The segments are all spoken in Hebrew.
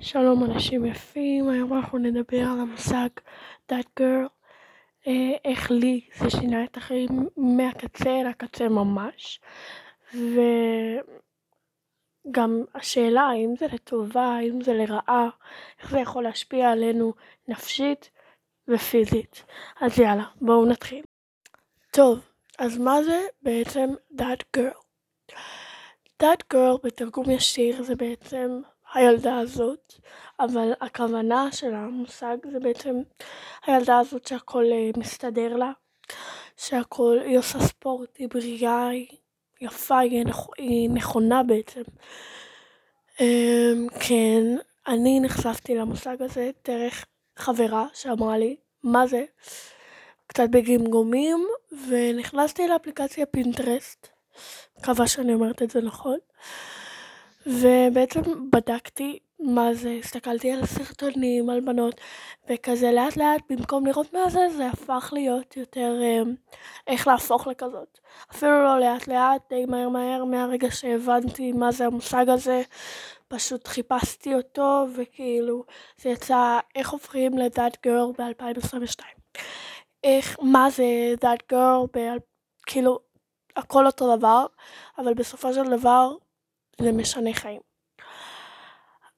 שלום אנשים יפים, היום אנחנו נדבר על המושג That Girl, אה, איך לי זה שינה את החיים מהקצה לקצה ממש, וגם השאלה האם זה לטובה, האם זה לרעה, איך זה יכול להשפיע עלינו נפשית ופיזית. אז יאללה, בואו נתחיל. טוב, אז מה זה בעצם That Girl? That Girl בתרגום ישיר זה בעצם הילדה הזאת, אבל הכוונה של המושג זה בעצם הילדה הזאת שהכל אה, מסתדר לה, שהכל, היא עושה ספורט, היא בריאה, היא יפה, היא, נכ, היא נכונה בעצם. אמ, כן, אני נחשפתי למושג הזה דרך חברה שאמרה לי מה זה, קצת בגמגומים, ונכנסתי לאפליקציה פינטרסט, מקווה שאני אומרת את זה נכון. ובעצם בדקתי מה זה, הסתכלתי על סרטונים, על בנות, וכזה לאט לאט במקום לראות מה זה, זה הפך להיות יותר אה, איך להפוך לכזאת. אפילו לא לאט לאט, די מהר מהר, מהרגע שהבנתי מה זה המושג הזה, פשוט חיפשתי אותו, וכאילו זה יצא איך הופכים לדאט גרל ב-2022. איך, מה זה דאט גרל, ב- כאילו הכל אותו דבר, אבל בסופו של דבר זה משנה חיים.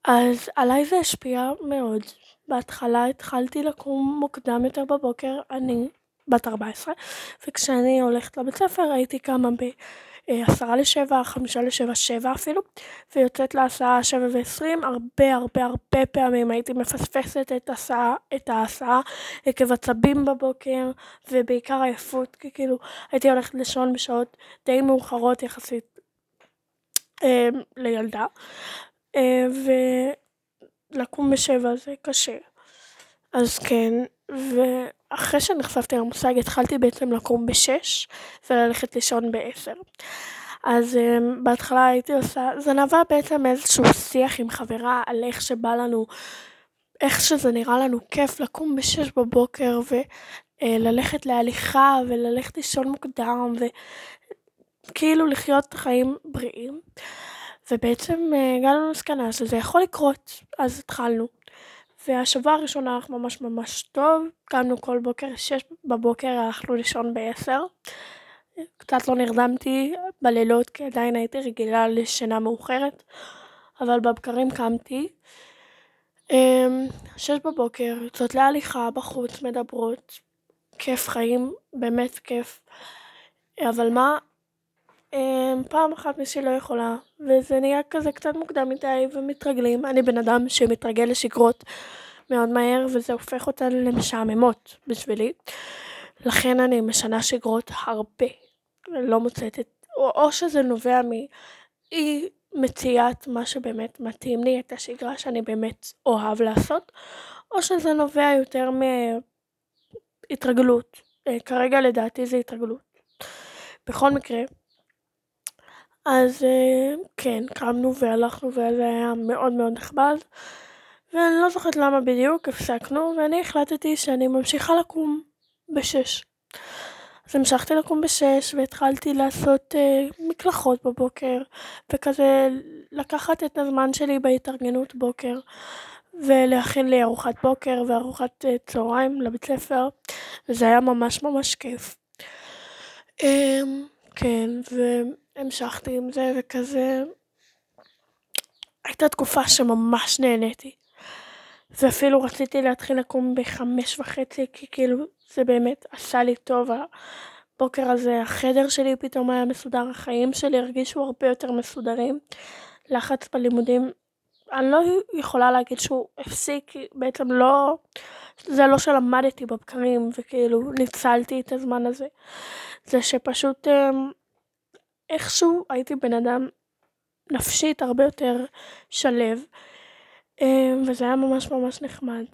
אז עליי זה השפיע מאוד. בהתחלה התחלתי לקום מוקדם יותר בבוקר, אני בת 14, וכשאני הולכת לבית ספר הייתי קמה בעשרה לשבע, חמישה לשבע, שבע אפילו, ויוצאת להסעה שבע ועשרים, הרבה הרבה הרבה פעמים הייתי מפספסת את ההסעה, את ההסעה עקב עצבים בבוקר, ובעיקר עייפות, כי כאילו הייתי הולכת לישון בשעות די מאוחרות יחסית לילדה, אה, ולקום בשבע זה קשה. אז כן, ואחרי שנחשפתי למושג התחלתי בעצם לקום בשש וללכת לישון בעשר. אז אה, בהתחלה הייתי עושה, זה נבע בעצם מאיזשהו שיח עם חברה על איך שבא לנו, איך שזה נראה לנו כיף לקום בשש בבוקר וללכת להליכה וללכת לישון מוקדם וכאילו לחיות חיים בריאים. ובעצם אה, הגענו למסקנה שזה יכול לקרות, אז התחלנו. והשבוע הראשון הלך ממש ממש טוב, קמנו כל בוקר, שש בבוקר הלכנו לישון בעשר. קצת לא נרדמתי בלילות כי עדיין הייתי רגילה לשינה מאוחרת, אבל בבקרים קמתי. אמ, שש בבוקר, יוצאות להליכה בחוץ, מדברות, כיף חיים, באמת כיף. אבל מה, פעם אחת מישהי לא יכולה, וזה נהיה כזה קצת מוקדם מדי ומתרגלים. אני בן אדם שמתרגל לשגרות מאוד מהר וזה הופך אותן למשעממות בשבילי. לכן אני משנה שגרות הרבה. לא מוצאת את... או, או שזה נובע מאי מציאת מה שבאמת מתאים לי, את השגרה שאני באמת אוהב לעשות, או שזה נובע יותר מהתרגלות. אה, כרגע לדעתי זה התרגלות. בכל מקרה, אז אה, כן, קמנו והלכנו וזה היה מאוד מאוד נחמד. ואני לא זוכרת למה בדיוק הפסקנו, ואני החלטתי שאני ממשיכה לקום בשש. אז המשכתי לקום בשש והתחלתי לעשות אה, מקלחות בבוקר, וכזה לקחת את הזמן שלי בהתארגנות בוקר, ולהכין לי ארוחת בוקר וארוחת אה, צהריים לבית ספר, וזה היה ממש ממש כיף. אה, כן, ו... המשכתי עם זה וכזה הייתה תקופה שממש נהניתי. ואפילו רציתי להתחיל לקום בחמש וחצי כי כאילו זה באמת עשה לי טוב. הבוקר הזה החדר שלי פתאום היה מסודר החיים שלי הרגישו הרבה יותר מסודרים. לחץ בלימודים אני לא יכולה להגיד שהוא הפסיק בעצם לא זה לא שלמדתי בבקרים וכאילו ניצלתי את הזמן הזה זה שפשוט אמ, איכשהו הייתי בן אדם נפשית הרבה יותר שלו, אמ, וזה היה ממש ממש נחמד.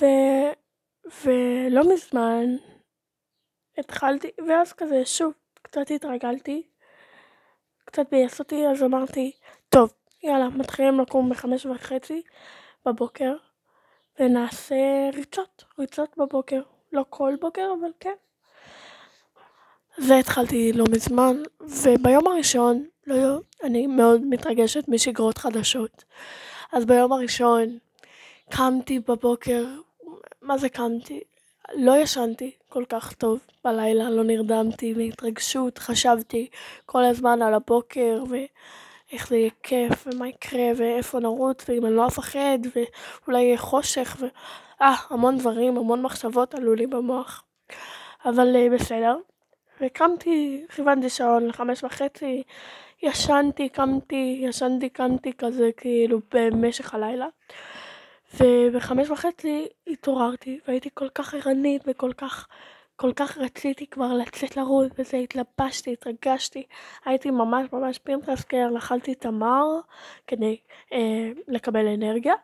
ו... ולא מזמן התחלתי, ואז כזה שוב קצת התרגלתי, קצת ביאס אותי, אז אמרתי, טוב, יאללה, מתחילים לקום בחמש וחצי בבוקר, ונעשה ריצות, ריצות בבוקר. לא כל בוקר, אבל כן. והתחלתי לא מזמן, וביום הראשון לא, אני מאוד מתרגשת משגרות חדשות. אז ביום הראשון קמתי בבוקר, מה זה קמתי? לא ישנתי כל כך טוב בלילה, לא נרדמתי מהתרגשות, חשבתי כל הזמן על הבוקר ואיך זה יהיה כיף ומה יקרה ואיפה נרוץ ואם אני לא אפחד ואולי יהיה חושך ו... אה, המון דברים, המון מחשבות עלו לי במוח. אבל אה, בסדר. וקמתי, כיוונתי שעון לחמש וחצי, ישנתי, קמתי, ישנתי, קמתי כזה כאילו במשך הלילה. ובחמש וחצי התעוררתי והייתי כל כך ערנית וכל כך, כל כך רציתי כבר לצאת לרוץ וזה, התלבשתי, התרגשתי, הייתי ממש ממש פינטרסקר, אכלתי תמר כדי אה, לקבל אנרגיה.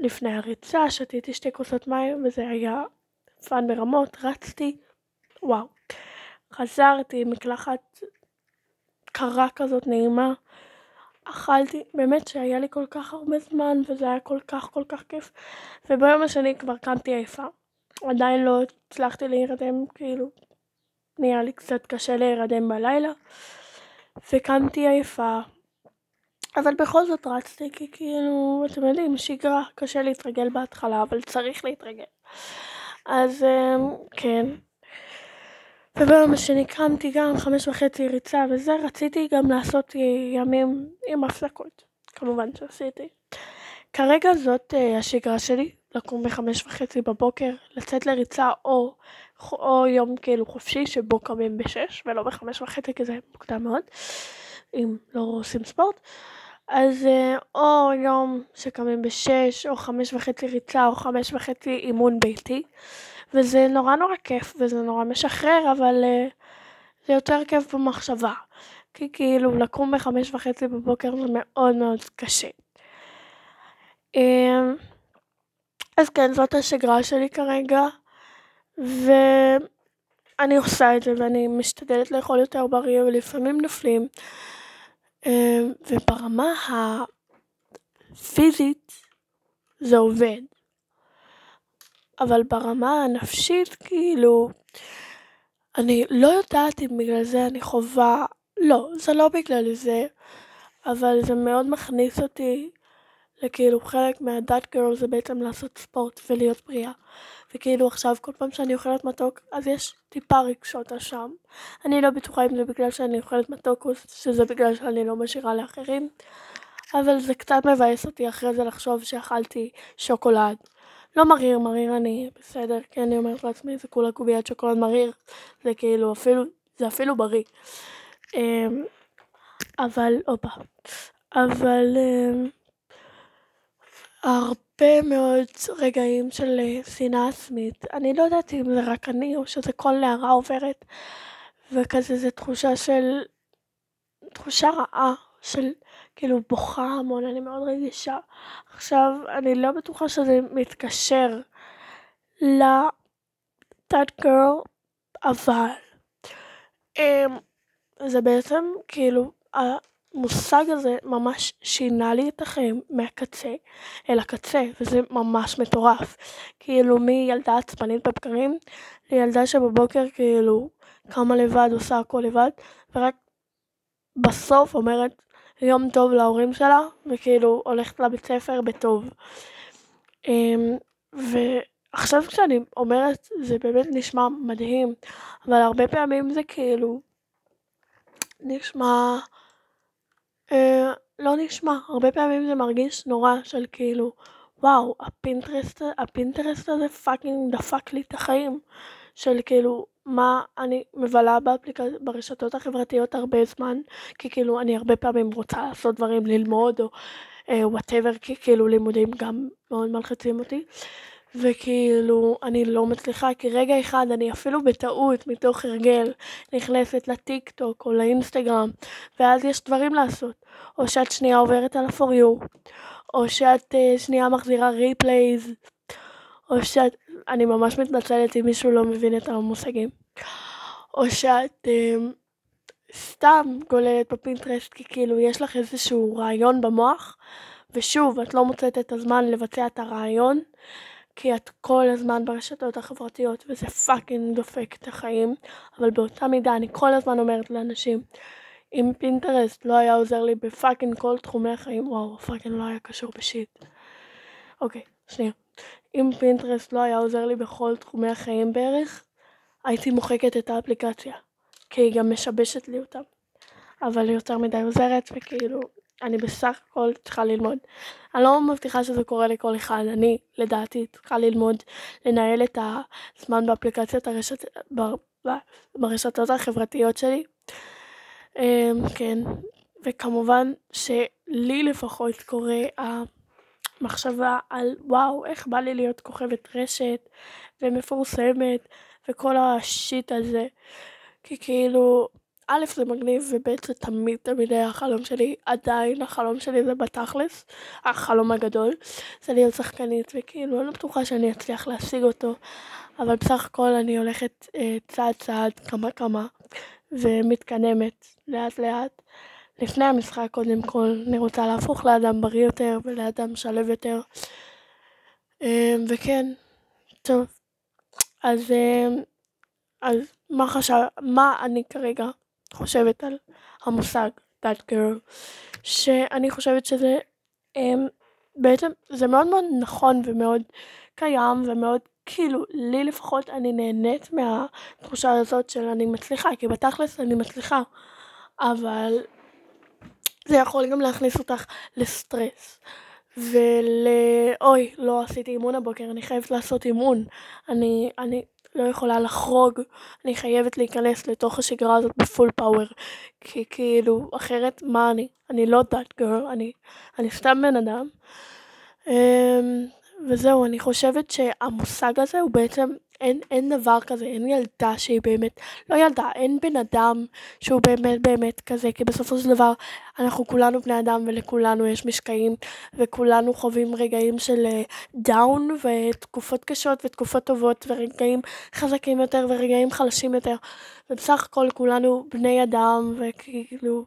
לפני הריצה שתיתי שתי כוסות מים וזה היה fun ברמות, רצתי, וואו. חזרתי מקלחת קרה כזאת נעימה. אכלתי, באמת שהיה לי כל כך הרבה זמן וזה היה כל כך כל כך כיף. וביום השני כבר קמתי עייפה. עדיין לא הצלחתי להירדם, כאילו, נהיה לי קצת קשה להירדם בלילה. וקמתי עייפה. אבל בכל זאת רצתי, כי כאילו, אתם יודעים, שגרה, קשה להתרגל בהתחלה, אבל צריך להתרגל. אז אמ, כן. וביום השני קמתי גם חמש וחצי ריצה וזה, רציתי גם לעשות ימים עם הפסקות, כמובן שעשיתי. כרגע זאת uh, השגרה שלי, לקום בחמש וחצי בבוקר, לצאת לריצה או, או יום כאילו חופשי שבו קמים בשש ולא בחמש וחצי כי זה מוקדם מאוד, אם לא עושים ספורט. אז uh, או יום שקמים בשש או חמש וחצי ריצה או חמש וחצי אימון ביתי. וזה נורא נורא כיף וזה נורא משחרר, אבל uh, זה יותר כיף במחשבה. כי כאילו לקום בחמש וחצי בבוקר זה מאוד מאוד קשה. אז כן, זאת השגרה שלי כרגע, ואני עושה את זה ואני משתדלת לאכול יותר בריא ולפעמים נופלים. Um, וברמה הפיזית זה עובד. אבל ברמה הנפשית כאילו אני לא יודעת אם בגלל זה אני חווה, לא, זה לא בגלל זה, אבל זה מאוד מכניס אותי לכאילו חלק מהדת גרל זה בעצם לעשות ספורט ולהיות בריאה. וכאילו עכשיו כל פעם שאני אוכלת מתוק אז יש טיפה רגשות אשם. אני לא בטוחה אם זה בגלל שאני אוכלת מתוק או שזה בגלל שאני לא משאירה לאחרים. אבל זה קצת מבאס אותי אחרי זה לחשוב שאכלתי שוקולד לא מריר, מריר אני בסדר, כי אני אומרת לעצמי זה כולה קוביית שוקולד מריר, זה כאילו אפילו, זה אפילו בריא. אמ, אבל, הופה, אבל אמ, הרבה מאוד רגעים של אה, שנאה עצמית. אני לא יודעת אם זה רק אני או שזה כל נערה עוברת, וכזה זה תחושה של, תחושה רעה של כאילו בוכה המון, אני מאוד רגישה. עכשיו, אני לא בטוחה שזה מתקשר לתת גרל, אבל um, זה בעצם כאילו המושג הזה ממש שינה לי את החיים מהקצה אל הקצה, וזה ממש מטורף. כאילו מילדה עצבנית בבקרים לילדה שבבוקר כאילו קמה לבד, עושה הכל לבד, ורק בסוף אומרת יום טוב להורים שלה, וכאילו הולכת לבית ספר בטוב. אמ, ועכשיו כשאני אומרת, זה באמת נשמע מדהים, אבל הרבה פעמים זה כאילו נשמע... אה, לא נשמע, הרבה פעמים זה מרגיש נורא של כאילו, וואו, הפינטרסט, הפינטרסט הזה fucking דפק לי את החיים. של כאילו מה אני מבלה באפליק... ברשתות החברתיות הרבה זמן, כי כאילו אני הרבה פעמים רוצה לעשות דברים, ללמוד או whatever, uh, כי כאילו לימודים גם מאוד מלחיצים אותי. וכאילו אני לא מצליחה כי רגע אחד אני אפילו בטעות מתוך הרגל נכנסת לטיק טוק או לאינסטגרם ואז יש דברים לעשות או שאת שנייה עוברת על ה-for you או שאת uh, שנייה מחזירה replies או שאת אני ממש מתנצלת אם מישהו לא מבין את המושגים. או שאת אה, סתם גוללת בפינטרסט כי כאילו יש לך איזשהו רעיון במוח ושוב את לא מוצאת את הזמן לבצע את הרעיון כי את כל הזמן ברשתות החברתיות וזה fucking דופק את החיים אבל באותה מידה אני כל הזמן אומרת לאנשים אם פינטרסט לא היה עוזר לי ב fucking כל תחומי החיים, וואו, fucking לא היה קשור ב shit. אוקיי, שנייה. אם פינטרסט לא היה עוזר לי בכל תחומי החיים בערך, הייתי מוחקת את האפליקציה, כי היא גם משבשת לי אותה. אבל היא יותר מדי עוזרת, וכאילו, אני בסך הכל צריכה ללמוד. אני לא מבטיחה שזה קורה לכל אחד, אני לדעתי צריכה ללמוד לנהל את הזמן באפליקציות הרשת, ברשתות החברתיות שלי. אמ, כן, וכמובן שלי לפחות קורה המחשבה על וואו, איך בא לי להיות כוכבת רשת ומפורסמת וכל השיט הזה. כי כאילו, א' זה מגניב וב' זה תמיד תמיד היה החלום שלי, עדיין החלום שלי זה בתכלס, החלום הגדול, זה להיות שחקנית וכאילו אני לא בטוחה שאני אצליח להשיג אותו, אבל בסך הכל אני הולכת אה, צעד צעד, כמה כמה, ומתקדמת לאט לאט. לפני המשחק קודם כל אני רוצה להפוך לאדם בריא יותר ולאדם שלב יותר. אה, וכן, טוב, אז, אה, אז מה חשב, מה אני כרגע חושבת על המושג that girl, שאני חושבת שזה um, בעצם זה מאוד מאוד נכון ומאוד קיים ומאוד כאילו לי לפחות אני נהנית מהתחושה הזאת של אני מצליחה כי בתכלס אני מצליחה אבל זה יכול גם להכניס אותך לסטרס ול... אוי, לא עשיתי אימון הבוקר, אני חייבת לעשות אימון. אני, אני לא יכולה לחרוג, אני חייבת להיכנס לתוך השגרה הזאת בפול פאוור. כי כאילו, אחרת מה אני? אני לא that girl, אני, אני סתם בן אדם. אמ, וזהו, אני חושבת שהמושג הזה הוא בעצם, אין, אין דבר כזה, אין ילדה שהיא באמת, לא ילדה, אין בן אדם שהוא באמת באמת כזה, כי בסופו של דבר אנחנו כולנו בני אדם ולכולנו יש משקעים, וכולנו חווים רגעים של דאון uh, ותקופות קשות ותקופות טובות ורגעים חזקים יותר ורגעים חלשים יותר, ובסך הכל כולנו בני אדם וכאילו,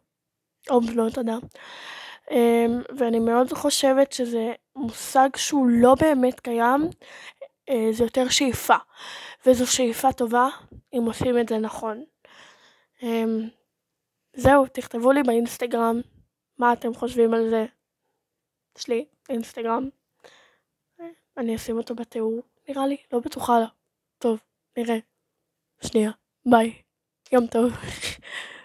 או בנות אדם. אמ, ואני מאוד חושבת שזה מושג שהוא לא באמת קיים, אה, זה יותר שאיפה, וזו שאיפה טובה אם עושים את זה נכון. אמ, זהו, תכתבו לי באינסטגרם מה אתם חושבים על זה. יש לי אינסטגרם, אני אשים אותו בתיאור, נראה לי, לא בטוחה. טוב, נראה. שנייה, ביי. יום טוב.